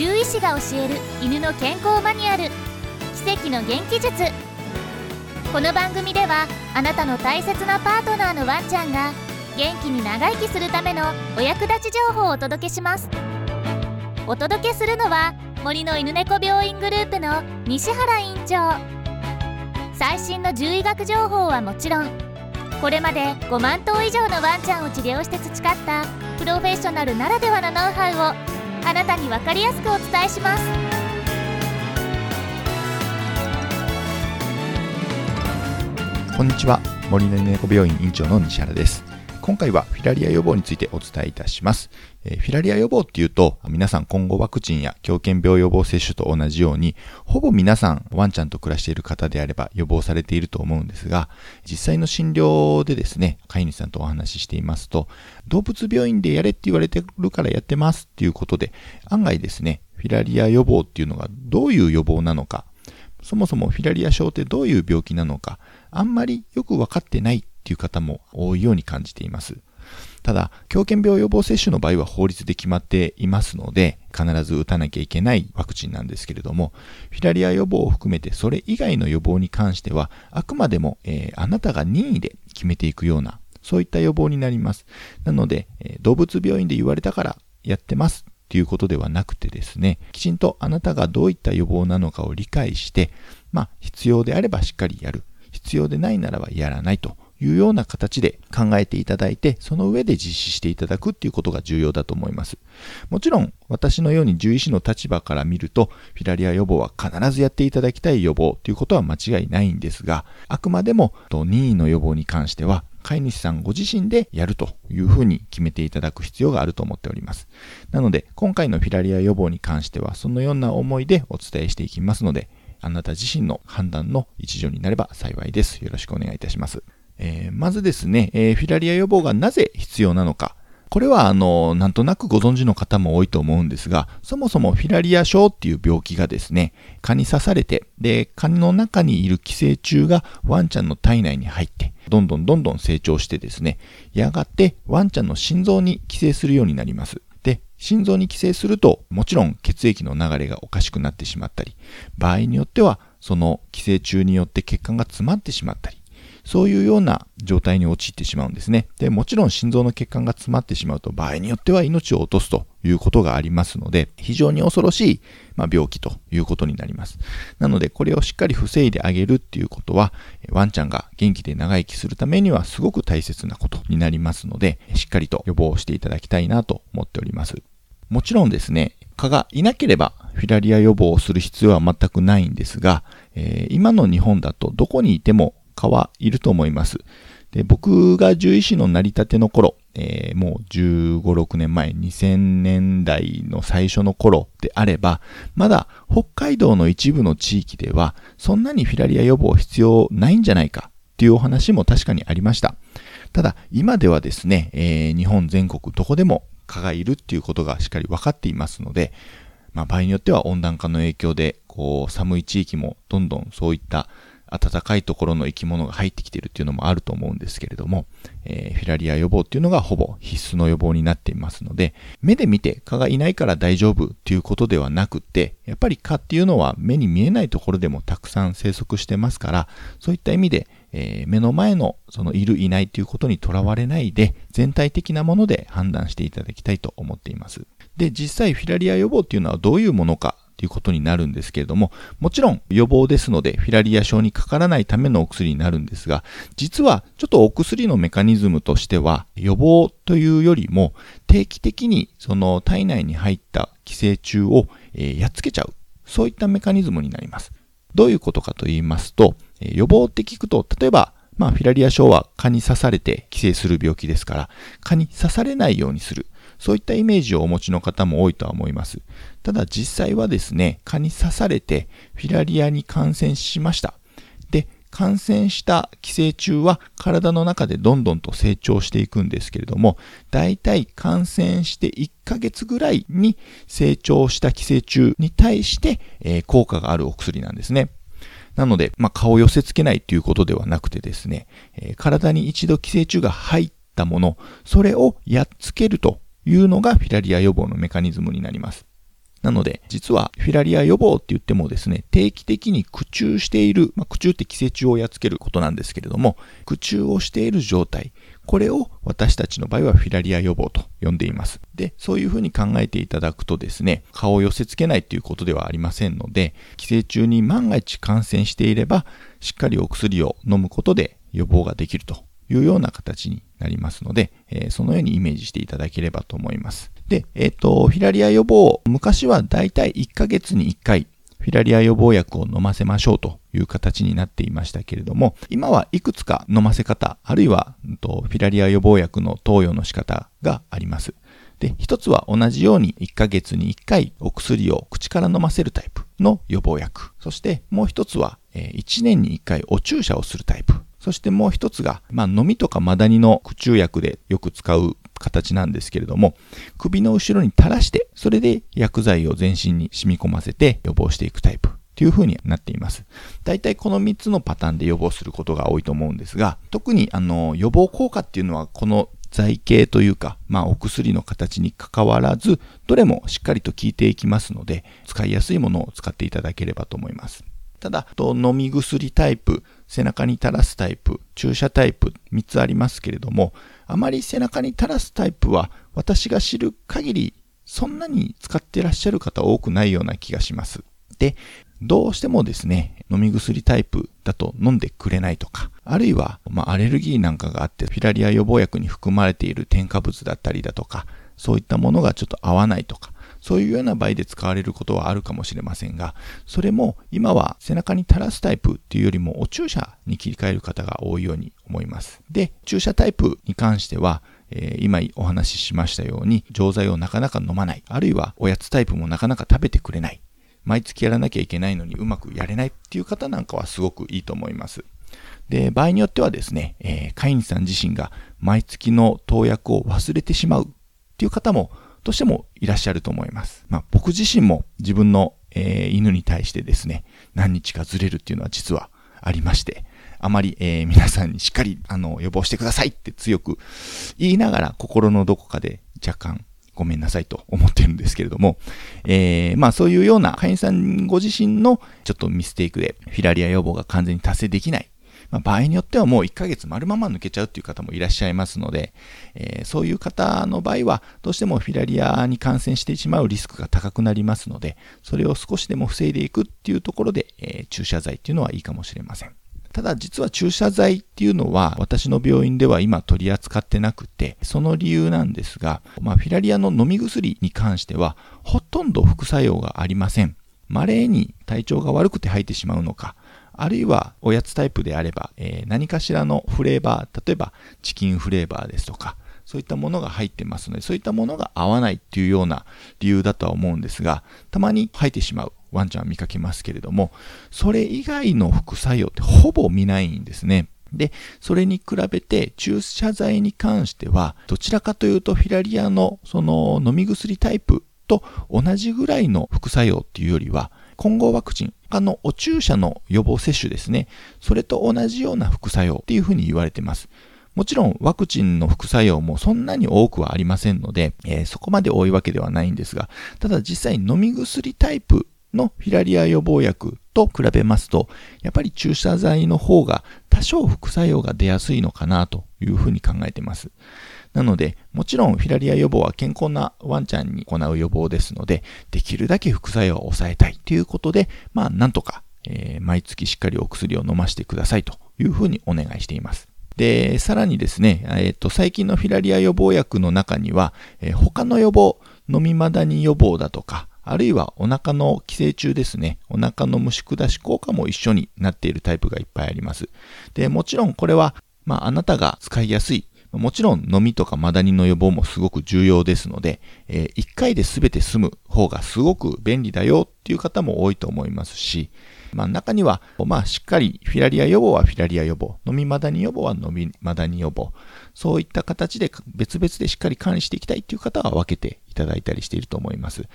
獣医師が教える犬の健康マニュアル。奇跡の元気術。この番組ではあなたの大切なパートナーのワンちゃんが元気に長生きするためのお役立ち情報をお届けします。お届けするのは森の犬猫病院グループの西原院長。最新の獣医学情報はもちろんこれまで5万頭以上のワンちゃんを治療して培ったプロフェッショナルならではのノウハウをあなたに分かりやすくお伝えします。こんにちは。森の猫病院院長の西原です。今回はフィラリア予防についてお伝えいたします。え、フィラリア予防っていうと、皆さん今後ワクチンや狂犬病予防接種と同じように、ほぼ皆さんワンちゃんと暮らしている方であれば予防されていると思うんですが、実際の診療でですね、飼い主さんとお話ししていますと、動物病院でやれって言われてるからやってますっていうことで、案外ですね、フィラリア予防っていうのがどういう予防なのか、そもそもフィラリア症ってどういう病気なのか、あんまりよくわかってないていう方も多いように感じています。ただ、狂犬病予防接種の場合は法律で決まっていますので、必ず打たなきゃいけないワクチンなんですけれども、フィラリア予防を含めてそれ以外の予防に関しては、あくまでも、えー、あなたが任意で決めていくような、そういった予防になります。なので、えー、動物病院で言われたからやってますっていうことではなくてですね、きちんとあなたがどういった予防なのかを理解して、まあ、必要であればしっかりやる。必要でないならばやらないというような形で考えていただいて、その上で実施していただくっていうことが重要だと思います。もちろん、私のように獣医師の立場から見ると、フィラリア予防は必ずやっていただきたい予防ということは間違いないんですが、あくまでも任意の予防に関しては、飼い主さんご自身でやるというふうに決めていただく必要があると思っております。なので、今回のフィラリア予防に関しては、そのような思いでお伝えしていきますので、あなた自身の判断の一助になれば幸いです。よろしくお願いいたします。えー、まずですね、えー、フィラリア予防がなぜ必要なのか。これは、あの、なんとなくご存知の方も多いと思うんですが、そもそもフィラリア症っていう病気がですね、蚊に刺されて、で、蚊の中にいる寄生虫がワンちゃんの体内に入って、どんどんどんどん成長してですね、やがてワンちゃんの心臓に寄生するようになります。で、心臓に寄生すると、もちろん血液の流れがおかしくなってしまったり、場合によっては、その寄生虫によって血管が詰まってしまったり、そういうような状態に陥ってしまうんですね。で、もちろん心臓の血管が詰まってしまうと場合によっては命を落とすということがありますので、非常に恐ろしい、まあ、病気ということになります。なので、これをしっかり防いであげるっていうことは、ワンちゃんが元気で長生きするためにはすごく大切なことになりますので、しっかりと予防していただきたいなと思っております。もちろんですね、蚊がいなければフィラリア予防をする必要は全くないんですが、えー、今の日本だとどこにいても蚊はいると思います。で僕が獣医師の成り立ての頃、えー、もう15、6年前、2000年代の最初の頃であれば、まだ北海道の一部の地域では、そんなにフィラリア予防必要ないんじゃないかっていうお話も確かにありました。ただ、今ではですね、えー、日本全国どこでも蚊がいるっていうことがしっかり分かっていますので、まあ、場合によっては温暖化の影響で、こう、寒い地域もどんどんそういった暖かいところの生き物が入ってきているっていうのもあると思うんですけれども、えー、フィラリア予防っていうのがほぼ必須の予防になっていますので、目で見て蚊がいないから大丈夫っていうことではなくて、やっぱり蚊っていうのは目に見えないところでもたくさん生息してますから、そういった意味で、えー、目の前のそのいるいないということにとらわれないで、全体的なもので判断していただきたいと思っています。で、実際フィラリア予防っていうのはどういうものかということになるんですけれども、もちろん予防ですので、フィラリア症にかからないためのお薬になるんですが、実はちょっとお薬のメカニズムとしては、予防というよりも、定期的にその体内に入った寄生虫を、えやっつけちゃう。そういったメカニズムになります。どういうことかと言いますと、え予防って聞くと、例えば、まあ、フィラリア症は蚊に刺されて寄生する病気ですから、蚊に刺されないようにする。そういったイメージをお持ちの方も多いとは思います。ただ実際はですね、蚊に刺されてフィラリアに感染しました。で、感染した寄生虫は体の中でどんどんと成長していくんですけれども、だいたい感染して1ヶ月ぐらいに成長した寄生虫に対して、えー、効果があるお薬なんですね。なので、まあ、顔を寄せ付けないということではなくてですね、えー、体に一度寄生虫が入ったもの、それをやっつけるというのがフィラリア予防のメカニズムになります。なので、実はフィラリア予防って言ってもですね、定期的に駆虫している、まあ、駆虫って寄生虫をやっつけることなんですけれども、駆虫をしている状態、これを私たちの場合はフィラリア予防と呼んでいます。で、そういうふうに考えていただくとですね、顔を寄せ付けないということではありませんので、寄生虫に万が一感染していれば、しっかりお薬を飲むことで予防ができるというような形になりますので、え、そのようにイメージしていただければと思います。で、えっ、ー、と、フィラリア予防、昔はだいたい1ヶ月に1回、フィラリア予防薬を飲ませましょうという形になっていましたけれども、今はいくつか飲ませ方、あるいは、うん、とフィラリア予防薬の投与の仕方があります。で、一つは同じように1ヶ月に1回お薬を口から飲ませるタイプの予防薬。そしてもう一つはえ1年に1回お注射をするタイプ。そしてもう一つが、まあ、飲みとかマダニの駆虫薬でよく使う形なんですけれども、首の後ろに垂らして、それで薬剤を全身に染み込ませて予防していくタイプ。という風になっています。大体この3つのパターンで予防することが多いと思うんですが、特にあの予防効果っていうのはこの剤形というか、まあお薬の形に関わらず、どれもしっかりと効いていきますので、使いやすいものを使っていただければと思います。ただ、飲み薬タイプ、背中に垂らすタイプ、注射タイプ、3つありますけれども、あまり背中に垂らすタイプは、私が知る限り、そんなに使ってらっしゃる方多くないような気がします。で、どうしてもですね、飲み薬タイプだと飲んでくれないとか、あるいは、まあ、アレルギーなんかがあって、フィラリア予防薬に含まれている添加物だったりだとか、そういったものがちょっと合わないとか、そういうような場合で使われることはあるかもしれませんが、それも今は背中に垂らすタイプっていうよりもお注射に切り替える方が多いように思います。で、注射タイプに関しては、えー、今お話ししましたように、錠剤をなかなか飲まない、あるいはおやつタイプもなかなか食べてくれない、毎月やらなきゃいけないのにうまくやれないっていう方なんかはすごくいいと思います。で、場合によってはですね、えー、飼い主さん自身が毎月の投薬を忘れてしまうっていう方もとしてもいらっしゃると思います。まあ、僕自身も自分の、えー、犬に対してですね、何日かずれるっていうのは実はありまして、あまり、えー、皆さんにしっかりあの予防してくださいって強く言いながら心のどこかで若干ごめんなさいと思ってるんですけれども、えー、まあそういうような会員さんご自身のちょっとミステイクでフィラリア予防が完全に達成できないまあ、場合によってはもう1ヶ月丸まま抜けちゃうっていう方もいらっしゃいますので、えー、そういう方の場合は、どうしてもフィラリアに感染してしまうリスクが高くなりますので、それを少しでも防いでいくっていうところで、えー、注射剤っていうのはいいかもしれません。ただ実は注射剤っていうのは私の病院では今取り扱ってなくて、その理由なんですが、まあ、フィラリアの飲み薬に関してはほとんど副作用がありません。稀に体調が悪くて吐いてしまうのか、あるいはおやつタイプであれば、えー、何かしらのフレーバー、例えばチキンフレーバーですとか、そういったものが入ってますので、そういったものが合わないっていうような理由だとは思うんですが、たまに吐いてしまうワンちゃん見かけますけれども、それ以外の副作用ってほぼ見ないんですね。で、それに比べて注射剤に関しては、どちらかというとフィラリアのその飲み薬タイプと同じぐらいの副作用っていうよりは、混合ワクチン、他のお注射の予防接種ですね。それと同じような副作用っていうふうに言われてます。もちろんワクチンの副作用もそんなに多くはありませんので、えー、そこまで多いわけではないんですが、ただ実際飲み薬タイプのフィラリア予防薬と比べますと、やっぱり注射剤の方が多少副作用が出やすいのかなというふうに考えてます。なので、もちろんフィラリア予防は健康なワンちゃんに行う予防ですので、できるだけ副作用を抑えたいということで、まあ、なんとか、えー、毎月しっかりお薬を飲ませてくださいというふうにお願いしています。で、さらにですね、えっ、ー、と、最近のフィラリア予防薬の中には、えー、他の予防、飲みマダニ予防だとか、あるいはお腹の寄生虫ですね、お腹の虫下し効果も一緒になっているタイプがいっぱいあります。で、もちろんこれは、まあ、あなたが使いやすいもちろん飲みとかマダニの予防もすごく重要ですので、えー、1回で全て済む方がすごく便利だよっていう方も多いと思いますし、まあ中には、まあしっかりフィラリア予防はフィラリア予防、飲みマダニ予防は飲みマダニ予防、そういった形で別々でしっかり管理していきたいっていう方は分けていただいたりしていると思います。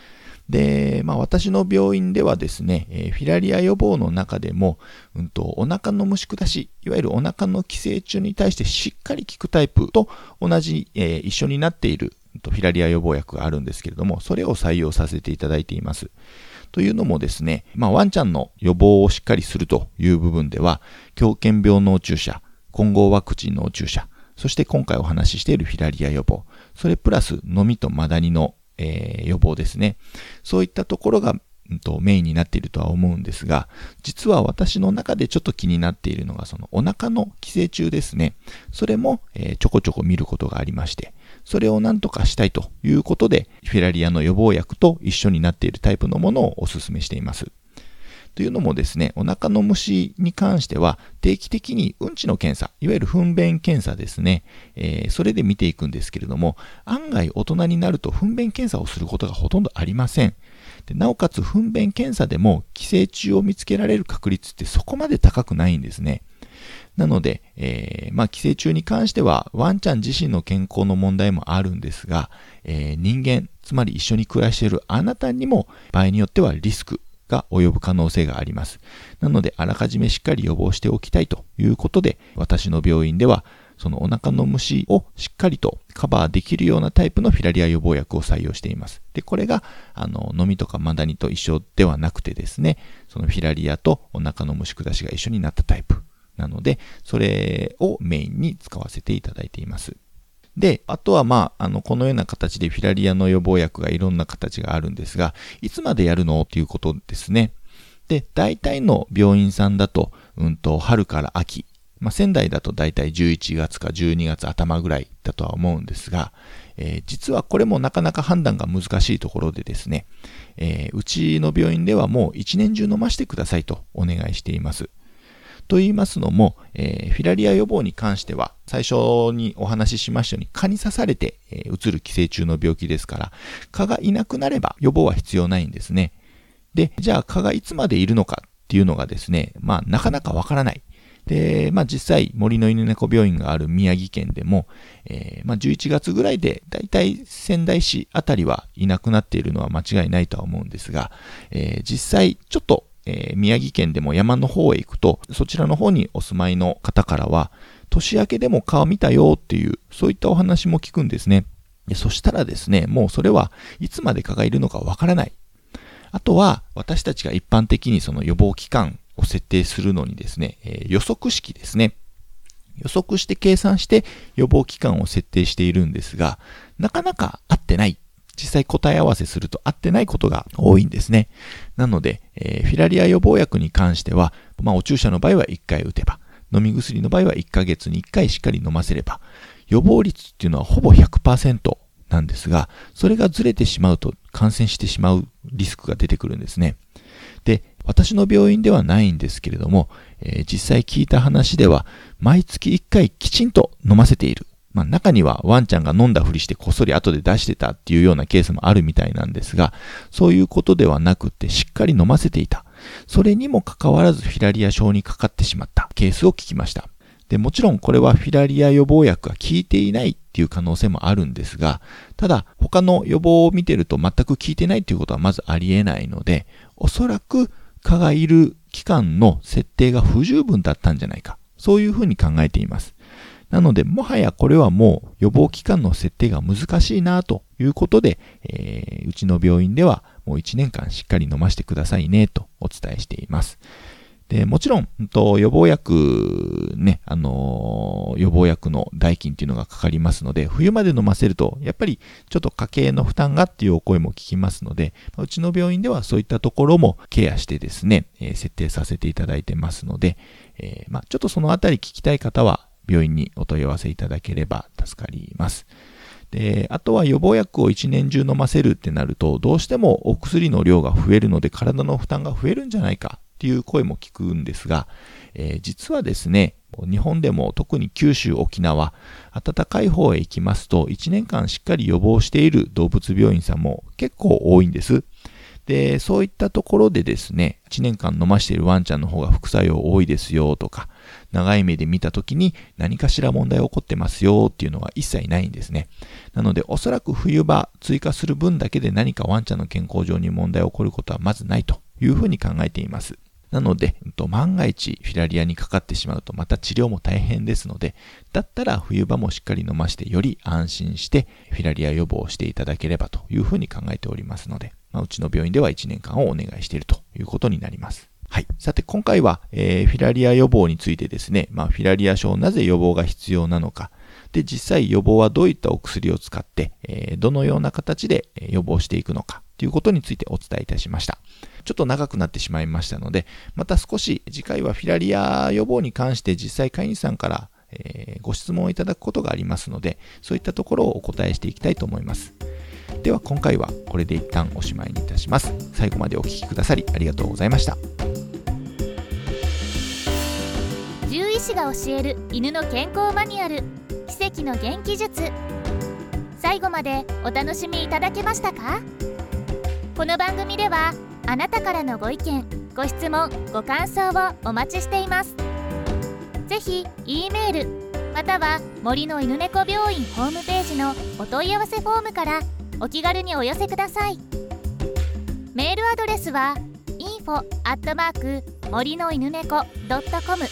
で、まあ私の病院ではですね、えー、フィラリア予防の中でも、うんと、お腹の虫下し、いわゆるお腹の寄生虫に対してしっかり効くタイプと同じ、えー、一緒になっているフィラリア予防薬があるんですけれども、それを採用させていただいています。というのもですね、まあ、ワンちゃんの予防をしっかりするという部分では、狂犬病脳注射、混合ワクチン脳注射、そして今回お話ししているフィラリア予防、それプラスのみとマダニの、えー、予防ですね。そういったところがうんとメインになっているとは思うんですが、実は私の中でちょっと気になっているのが、そのお腹の寄生虫ですね。それも、えー、ちょこちょこ見ることがありまして、それをなんとかしたいということで、フェラリアの予防薬と一緒になっているタイプのものをお勧めしています。というのもですね、お腹の虫に関しては定期的にうんちの検査、いわゆる糞便検査ですね、えー、それで見ていくんですけれども、案外大人になると糞便検査をすることがほとんどありません。でなおかつ糞便検査でも寄生虫を見つけられる確率ってそこまで高くないんですね。なので、えー、まあ、寄生虫に関しては、ワンちゃん自身の健康の問題もあるんですが、えー、人間、つまり一緒に暮らしているあなたにも、場合によってはリスクが及ぶ可能性があります。なので、あらかじめしっかり予防しておきたいということで、私の病院では、そのお腹の虫をしっかりとカバーできるようなタイプのフィラリア予防薬を採用しています。で、これが、あの、飲みとかマダニと一緒ではなくてですね、そのフィラリアとお腹の虫下しが一緒になったタイプなので、それをメインに使わせていただいています。で、あとはまあ、あの、このような形でフィラリアの予防薬がいろんな形があるんですが、いつまでやるの？っていうことですね。で、大体の病院さんだと、うんと、春から秋まあ、仙台だと大体11月か12月頭ぐらいだとは思うんですが、えー、実はこれもなかなか判断が難しいところでですね、えー、うちの病院ではもう一年中飲ませてくださいとお願いしています。と言いますのも、えー、フィラリア予防に関しては、最初にお話ししましたように、蚊に刺されて、えー、移る寄生虫の病気ですから、蚊がいなくなれば予防は必要ないんですね。で、じゃあ蚊がいつまでいるのかっていうのがですね、まあなかなかわからない。で、まあ実際、森の犬猫病院がある宮城県でも、えー、まあ11月ぐらいで、だいたい仙台市あたりはいなくなっているのは間違いないとは思うんですが、えー、実際、ちょっと、えー、宮城県でも山の方へ行くと、そちらの方にお住まいの方からは、年明けでも顔見たよっていう、そういったお話も聞くんですね。でそしたらですね、もうそれはいつまで蚊がいるのかわからない。あとは、私たちが一般的にその予防期間を設定するのにですね、えー、予測式ですね。予測して計算して予防期間を設定しているんですが、なかなか合ってない。実際答え合わせすると合ってないことが多いんですね。なので、えー、フィラリア予防薬に関しては、まあ、お注射の場合は1回打てば、飲み薬の場合は1ヶ月に1回しっかり飲ませれば、予防率っていうのはほぼ100%なんですが、それがずれてしまうと感染してしまうリスクが出てくるんですね。で、私の病院ではないんですけれども、えー、実際聞いた話では、毎月1回きちんと飲ませている。まあ、中にはワンちゃんが飲んだふりしてこっそり後で出してたっていうようなケースもあるみたいなんですが、そういうことではなくてしっかり飲ませていた。それにもかかわらずフィラリア症にかかってしまったケースを聞きました。で、もちろんこれはフィラリア予防薬が効いていないっていう可能性もあるんですが、ただ他の予防を見てると全く効いてないっていうことはまずありえないので、おそらく蚊がいる期間の設定が不十分だったんじゃないか。そういうふうに考えています。なので、もはやこれはもう予防期間の設定が難しいなということで、えー、うちの病院ではもう1年間しっかり飲ませてくださいねとお伝えしています。で、もちろん、と予防薬、ね、あのー、予防薬の代金っていうのがかかりますので、冬まで飲ませると、やっぱりちょっと家計の負担がっていうお声も聞きますので、うちの病院ではそういったところもケアしてですね、えー、設定させていただいてますので、えー、まあ、ちょっとそのあたり聞きたい方は、病院にお問い合わせいただければ助かります。で、あとは予防薬を一年中飲ませるってなると、どうしてもお薬の量が増えるので体の負担が増えるんじゃないかっていう声も聞くんですが、えー、実はですね、日本でも特に九州、沖縄、暖かい方へ行きますと、1年間しっかり予防している動物病院さんも結構多いんです。で、そういったところでですね、1年間飲ましているワンちゃんの方が副作用多いですよとか、長い目で見た時に何かしら問題起こってますよっていうのは一切ないんですね。なので、おそらく冬場追加する分だけで何かワンちゃんの健康上に問題起こることはまずないというふうに考えています。なので、万が一フィラリアにかかってしまうとまた治療も大変ですので、だったら冬場もしっかり飲ましてより安心してフィラリア予防をしていただければというふうに考えておりますので、まあ、うちの病院では1年間をお願いしているということになります。はい。さて、今回は、えー、フィラリア予防についてですね、まあ、フィラリア症、なぜ予防が必要なのか、で、実際予防はどういったお薬を使って、えー、どのような形で予防していくのか、ということについてお伝えいたしました。ちょっと長くなってしまいましたので、また少し次回はフィラリア予防に関して実際飼い主さんから、えー、ご質問をいただくことがありますので、そういったところをお答えしていきたいと思います。では今回はこれで一旦おしまいにいたします。最後までお聴きくださりありがとうございました。獣医師が教える犬の健康マニュアル奇跡の元気術最後までお楽しみいただけましたか？この番組ではあなたからのご意見ご質問ご感想をお待ちしています是非 E メールまたは森の犬猫病院ホームページのお問い合わせフォームからお気軽にお寄せください。メールアドレスは info アットマーク森の犬猫 .com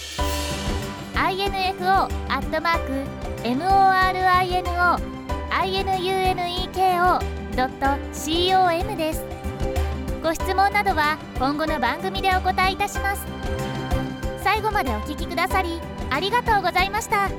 info アットマーク morino inuneko.com です。ご質問などは今後の番組でお答えいたします。最後までお聴きくださりありがとうございました。